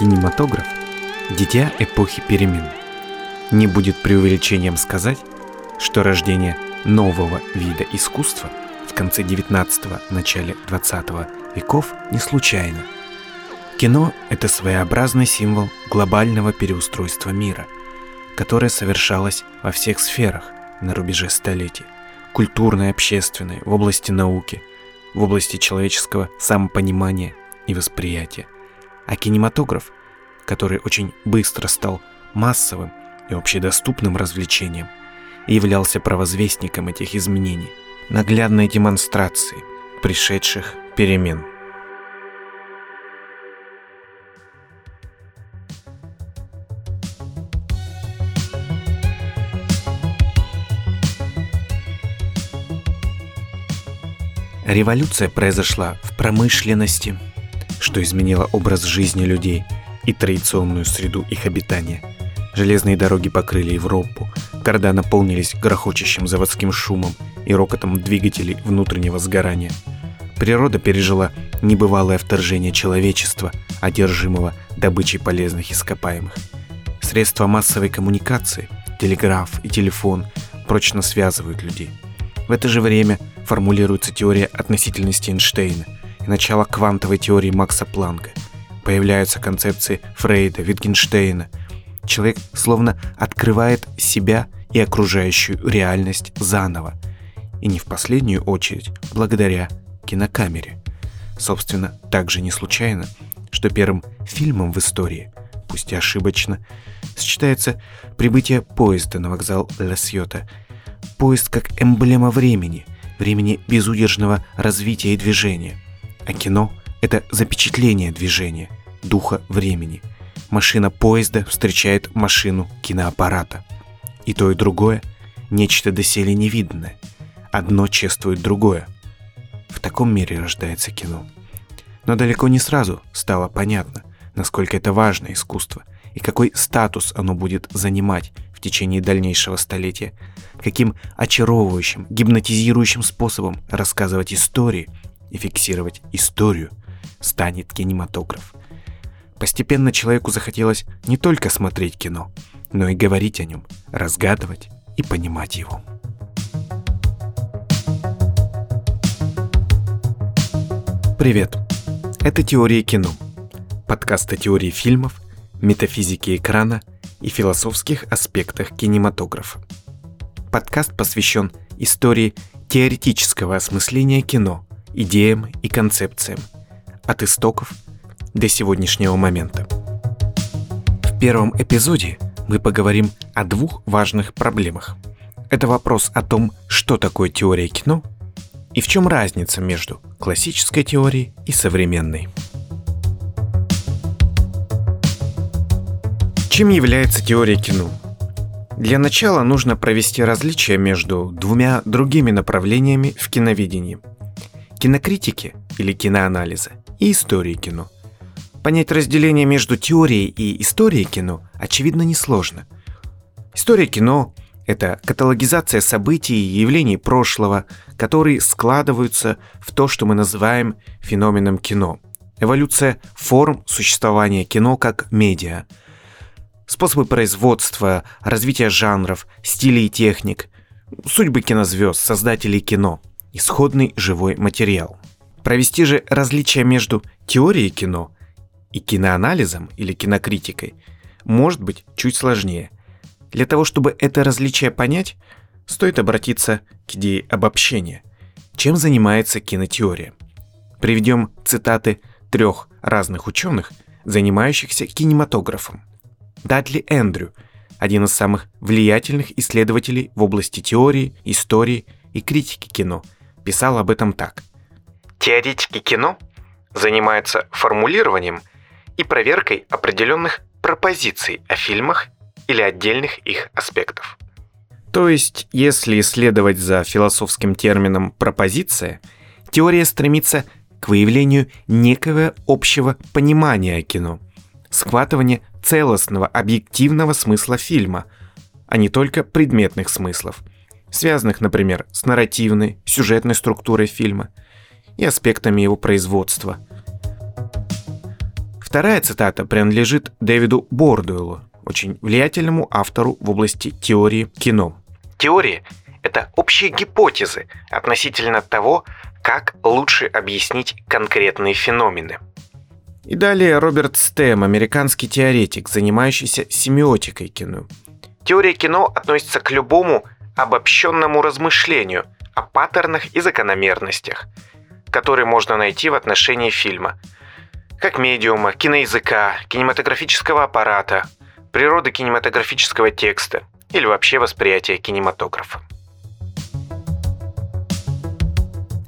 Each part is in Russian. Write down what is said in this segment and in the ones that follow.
Кинематограф – дитя эпохи перемен. Не будет преувеличением сказать, что рождение нового вида искусства в конце 19 – начале 20 веков не случайно. Кино – это своеобразный символ глобального переустройства мира, которое совершалось во всех сферах на рубеже столетий – культурной, общественной, в области науки, в области человеческого самопонимания и восприятия. А кинематограф, который очень быстро стал массовым и общедоступным развлечением, являлся провозвестником этих изменений, наглядной демонстрацией пришедших перемен. Революция произошла в промышленности, что изменило образ жизни людей и традиционную среду их обитания. Железные дороги покрыли Европу, города наполнились грохочущим заводским шумом и рокотом двигателей внутреннего сгорания. Природа пережила небывалое вторжение человечества, одержимого добычей полезных ископаемых. Средства массовой коммуникации, телеграф и телефон прочно связывают людей. В это же время формулируется теория относительности Эйнштейна начало квантовой теории Макса Планка. Появляются концепции Фрейда, Витгенштейна. Человек словно открывает себя и окружающую реальность заново. И не в последнюю очередь благодаря кинокамере. Собственно, также не случайно, что первым фильмом в истории, пусть и ошибочно, сочетается прибытие поезда на вокзал Ла Сьота. Поезд как эмблема времени – времени безудержного развития и движения. А кино — это запечатление движения, духа времени. Машина поезда встречает машину киноаппарата. И то, и другое — нечто доселе невиданное. Одно чествует другое. В таком мире рождается кино. Но далеко не сразу стало понятно, насколько это важное искусство и какой статус оно будет занимать в течение дальнейшего столетия, каким очаровывающим, гипнотизирующим способом рассказывать истории и фиксировать историю станет кинематограф. Постепенно человеку захотелось не только смотреть кино, но и говорить о нем, разгадывать и понимать его. Привет! Это «Теория кино» – подкаст о теории фильмов, метафизике экрана – и философских аспектах кинематографа. Подкаст посвящен истории теоретического осмысления кино, идеям и концепциям, от истоков до сегодняшнего момента. В первом эпизоде мы поговорим о двух важных проблемах. Это вопрос о том, что такое теория кино и в чем разница между классической теорией и современной. Чем является теория кино? Для начала нужно провести различие между двумя другими направлениями в киноведении. Кинокритики или киноанализа и истории кино. Понять разделение между теорией и историей кино очевидно несложно. История кино – это каталогизация событий и явлений прошлого, которые складываются в то, что мы называем феноменом кино. Эволюция форм существования кино как медиа – способы производства, развитие жанров, стилей и техник, судьбы кинозвезд, создателей кино, исходный живой материал. Провести же различие между теорией кино и киноанализом или кинокритикой может быть чуть сложнее. Для того, чтобы это различие понять, стоит обратиться к идее обобщения. Чем занимается кинотеория? Приведем цитаты трех разных ученых, занимающихся кинематографом. Датли Эндрю, один из самых влиятельных исследователей в области теории, истории и критики кино, писал об этом так. Теоретики кино занимаются формулированием и проверкой определенных пропозиций о фильмах или отдельных их аспектов. То есть, если исследовать за философским термином «пропозиция», теория стремится к выявлению некого общего понимания кино, схватывания целостного объективного смысла фильма, а не только предметных смыслов, связанных, например, с нарративной, сюжетной структурой фильма и аспектами его производства. Вторая цитата принадлежит Дэвиду Бордуэлу, очень влиятельному автору в области теории кино. Теории – это общие гипотезы относительно того, как лучше объяснить конкретные феномены. И далее Роберт Стэм, американский теоретик, занимающийся семиотикой кино. Теория кино относится к любому обобщенному размышлению о паттернах и закономерностях, которые можно найти в отношении фильма, как медиума, киноязыка, кинематографического аппарата, природы кинематографического текста или вообще восприятия кинематографа.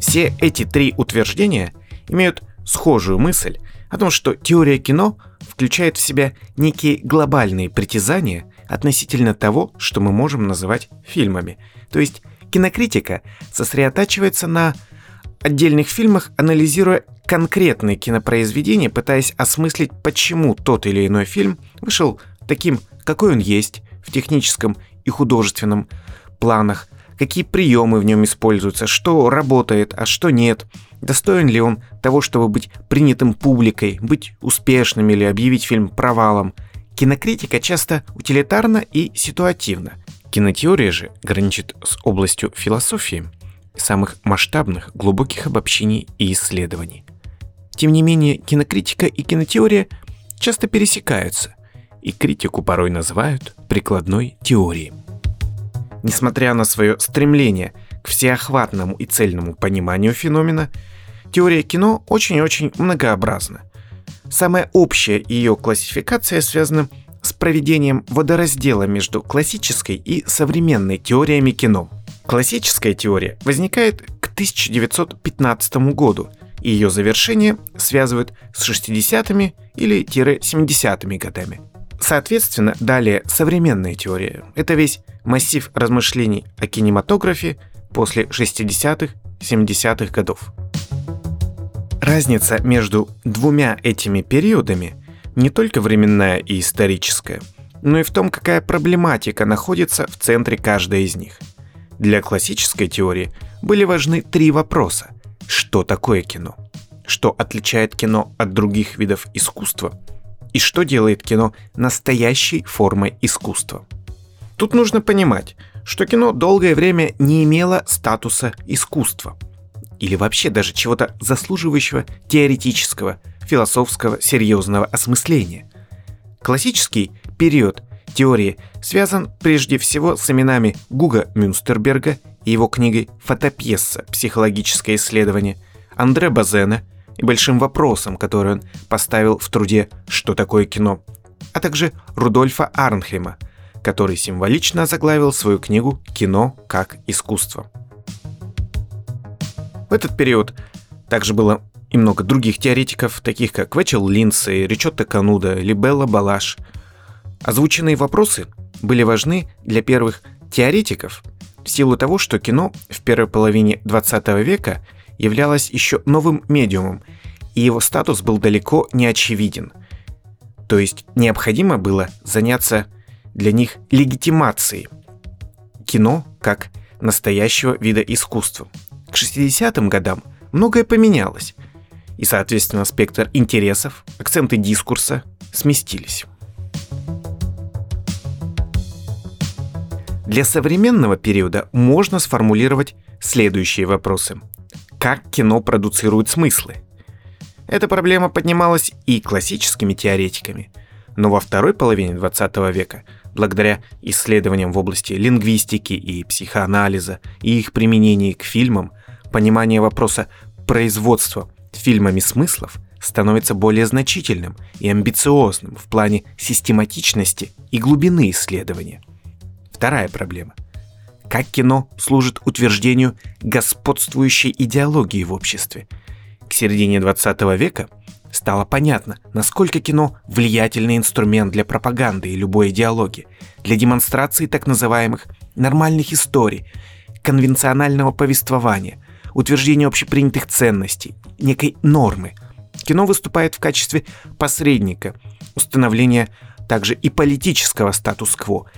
Все эти три утверждения имеют схожую мысль о том, что теория кино включает в себя некие глобальные притязания относительно того, что мы можем называть фильмами. То есть кинокритика сосредотачивается на отдельных фильмах, анализируя конкретные кинопроизведения, пытаясь осмыслить, почему тот или иной фильм вышел таким, какой он есть, в техническом и художественном планах, какие приемы в нем используются, что работает, а что нет, достоин ли он того, чтобы быть принятым публикой, быть успешным или объявить фильм провалом. Кинокритика часто утилитарна и ситуативна. Кинотеория же граничит с областью философии, самых масштабных, глубоких обобщений и исследований. Тем не менее, кинокритика и кинотеория часто пересекаются, и критику порой называют прикладной теорией. Несмотря на свое стремление к всеохватному и цельному пониманию феномена, теория кино очень-очень многообразна. Самая общая ее классификация связана с проведением водораздела между классической и современной теориями кино. Классическая теория возникает к 1915 году, и ее завершение связывают с 60-ми или 70-ми годами. Соответственно, далее современная теория. Это весь массив размышлений о кинематографе после 60-х, 70-х годов. Разница между двумя этими периодами не только временная и историческая, но и в том, какая проблематика находится в центре каждой из них. Для классической теории были важны три вопроса. Что такое кино? Что отличает кино от других видов искусства? И что делает кино настоящей формой искусства? Тут нужно понимать, что кино долгое время не имело статуса искусства. Или вообще даже чего-то заслуживающего теоретического, философского, серьезного осмысления. Классический период теории связан прежде всего с именами Гуга Мюнстерберга и его книгой «Фотопьеса. Психологическое исследование», Андре Базена и большим вопросом, который он поставил в труде «Что такое кино», а также Рудольфа Арнхейма – который символично заглавил свою книгу «Кино как искусство». В этот период также было и много других теоретиков, таких как Вечел Линдсей, Ричотто Кануда или Белла Балаш. Озвученные вопросы были важны для первых теоретиков в силу того, что кино в первой половине 20 века являлось еще новым медиумом, и его статус был далеко не очевиден. То есть необходимо было заняться для них легитимацией кино как настоящего вида искусства. К 60-м годам многое поменялось, и, соответственно, спектр интересов, акценты дискурса сместились. Для современного периода можно сформулировать следующие вопросы. Как кино продуцирует смыслы? Эта проблема поднималась и классическими теоретиками, но во второй половине 20 века благодаря исследованиям в области лингвистики и психоанализа и их применении к фильмам, понимание вопроса производства фильмами смыслов становится более значительным и амбициозным в плане систематичности и глубины исследования. Вторая проблема. Как кино служит утверждению господствующей идеологии в обществе? К середине 20 века – стало понятно, насколько кино – влиятельный инструмент для пропаганды и любой идеологии, для демонстрации так называемых нормальных историй, конвенционального повествования, утверждения общепринятых ценностей, некой нормы. Кино выступает в качестве посредника, установления также и политического статус-кво.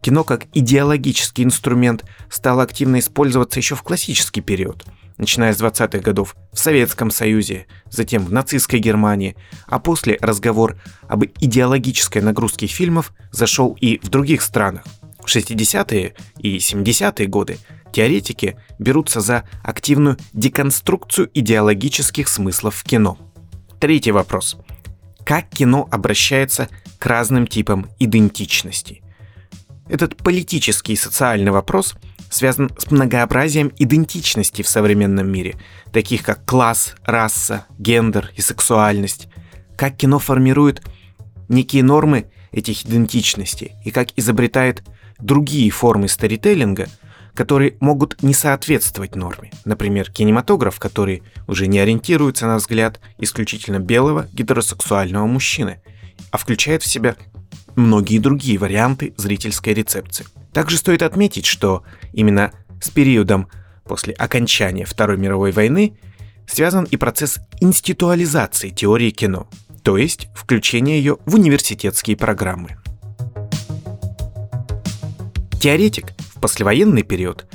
Кино как идеологический инструмент стало активно использоваться еще в классический период – начиная с 20-х годов в Советском Союзе, затем в нацистской Германии, а после разговор об идеологической нагрузке фильмов зашел и в других странах. В 60-е и 70-е годы теоретики берутся за активную деконструкцию идеологических смыслов в кино. Третий вопрос. Как кино обращается к разным типам идентичности? Этот политический и социальный вопрос – связан с многообразием идентичности в современном мире, таких как класс, раса, гендер и сексуальность, как кино формирует некие нормы этих идентичностей и как изобретает другие формы сторителлинга, которые могут не соответствовать норме. Например, кинематограф, который уже не ориентируется на взгляд исключительно белого гетеросексуального мужчины, а включает в себя многие другие варианты зрительской рецепции. Также стоит отметить, что именно с периодом после окончания Второй мировой войны связан и процесс институализации теории кино, то есть включения ее в университетские программы. Теоретик послевоенный период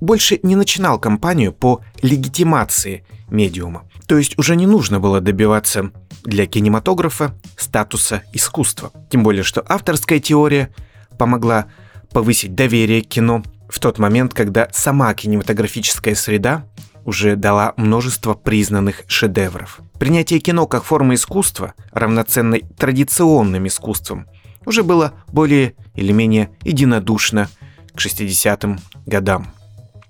больше не начинал кампанию по легитимации медиума, то есть уже не нужно было добиваться для кинематографа статуса искусства. Тем более, что авторская теория помогла повысить доверие к кино в тот момент, когда сама кинематографическая среда уже дала множество признанных шедевров. Принятие кино как формы искусства, равноценной традиционным искусствам, уже было более или менее единодушно к 60-м годам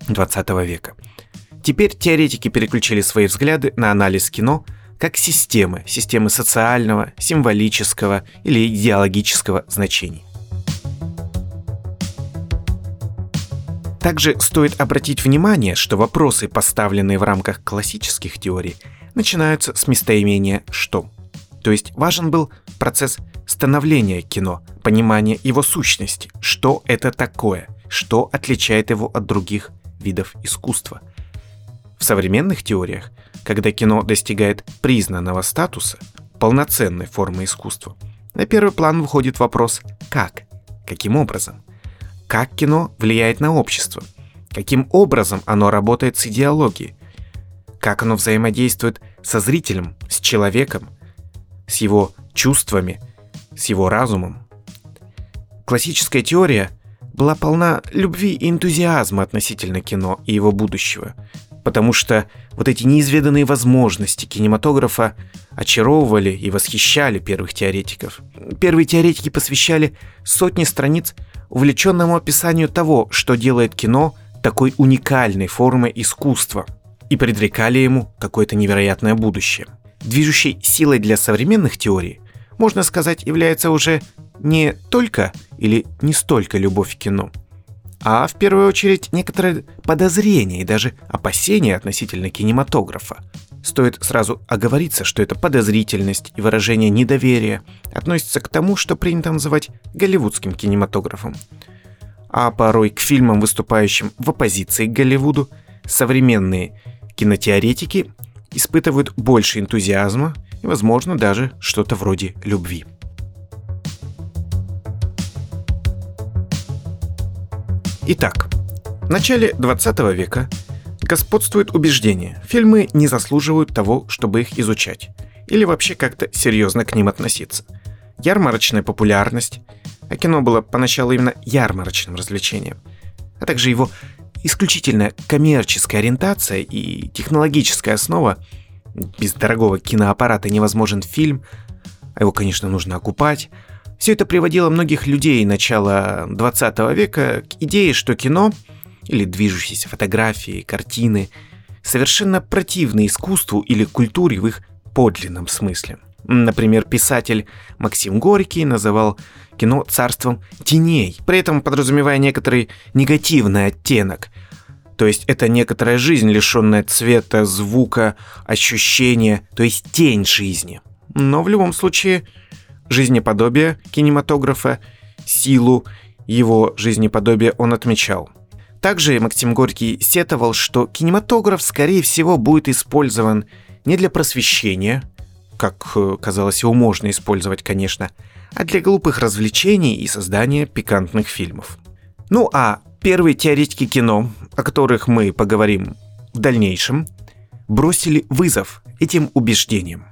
20 века. Теперь теоретики переключили свои взгляды на анализ кино как системы, системы социального, символического или идеологического значений. Также стоит обратить внимание, что вопросы, поставленные в рамках классических теорий, начинаются с местоимения «что». То есть важен был процесс становления кино, понимание его сущности, что это такое, что отличает его от других видов искусства. В современных теориях, когда кино достигает признанного статуса, полноценной формы искусства, на первый план выходит вопрос «как?», каким образом – как кино влияет на общество, каким образом оно работает с идеологией, как оно взаимодействует со зрителем, с человеком, с его чувствами, с его разумом. Классическая теория была полна любви и энтузиазма относительно кино и его будущего, потому что вот эти неизведанные возможности кинематографа очаровывали и восхищали первых теоретиков. Первые теоретики посвящали сотни страниц увлеченному описанию того, что делает кино такой уникальной формой искусства, и предрекали ему какое-то невероятное будущее. Движущей силой для современных теорий, можно сказать, является уже не только или не столько любовь к кино, а в первую очередь некоторое подозрение и даже опасение относительно кинематографа. Стоит сразу оговориться, что эта подозрительность и выражение недоверия относятся к тому, что принято называть голливудским кинематографом. А порой к фильмам, выступающим в оппозиции к Голливуду, современные кинотеоретики испытывают больше энтузиазма и, возможно, даже что-то вроде любви. Итак, в начале 20 века господствует убеждение, фильмы не заслуживают того, чтобы их изучать, или вообще как-то серьезно к ним относиться. Ярмарочная популярность, а кино было поначалу именно ярмарочным развлечением, а также его исключительно коммерческая ориентация и технологическая основа, без дорогого киноаппарата невозможен фильм, а его, конечно, нужно окупать, все это приводило многих людей начала 20 века к идее, что кино или движущиеся фотографии, картины совершенно противны искусству или культуре в их подлинном смысле. Например, писатель Максим Горький называл кино царством теней, при этом подразумевая некоторый негативный оттенок. То есть это некоторая жизнь, лишенная цвета, звука, ощущения, то есть тень жизни. Но в любом случае жизнеподобие кинематографа, силу его жизнеподобия он отмечал. Также Максим Горький сетовал, что кинематограф, скорее всего, будет использован не для просвещения, как э, казалось его можно использовать, конечно, а для глупых развлечений и создания пикантных фильмов. Ну а первые теоретики кино, о которых мы поговорим в дальнейшем бросили вызов этим убеждениям.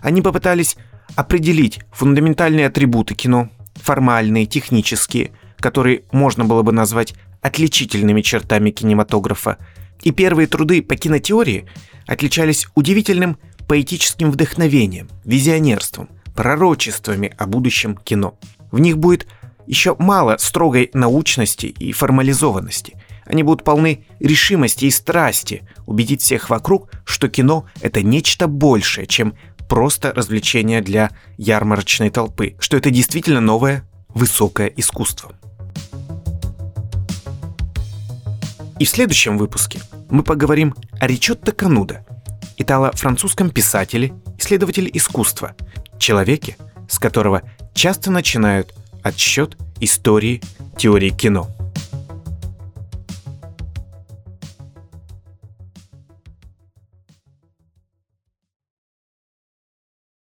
Они попытались определить фундаментальные атрибуты кино, формальные, технические, которые можно было бы назвать отличительными чертами кинематографа, и первые труды по кинотеории отличались удивительным поэтическим вдохновением, визионерством, пророчествами о будущем кино. В них будет еще мало строгой научности и формализованности. Они будут полны решимости и страсти убедить всех вокруг, что кино — это нечто большее, чем просто развлечение для ярмарочной толпы, что это действительно новое высокое искусство. И в следующем выпуске мы поговорим о Ричотто Кануда, итало-французском писателе, исследователе искусства, человеке, с которого часто начинают отсчет истории теории кино.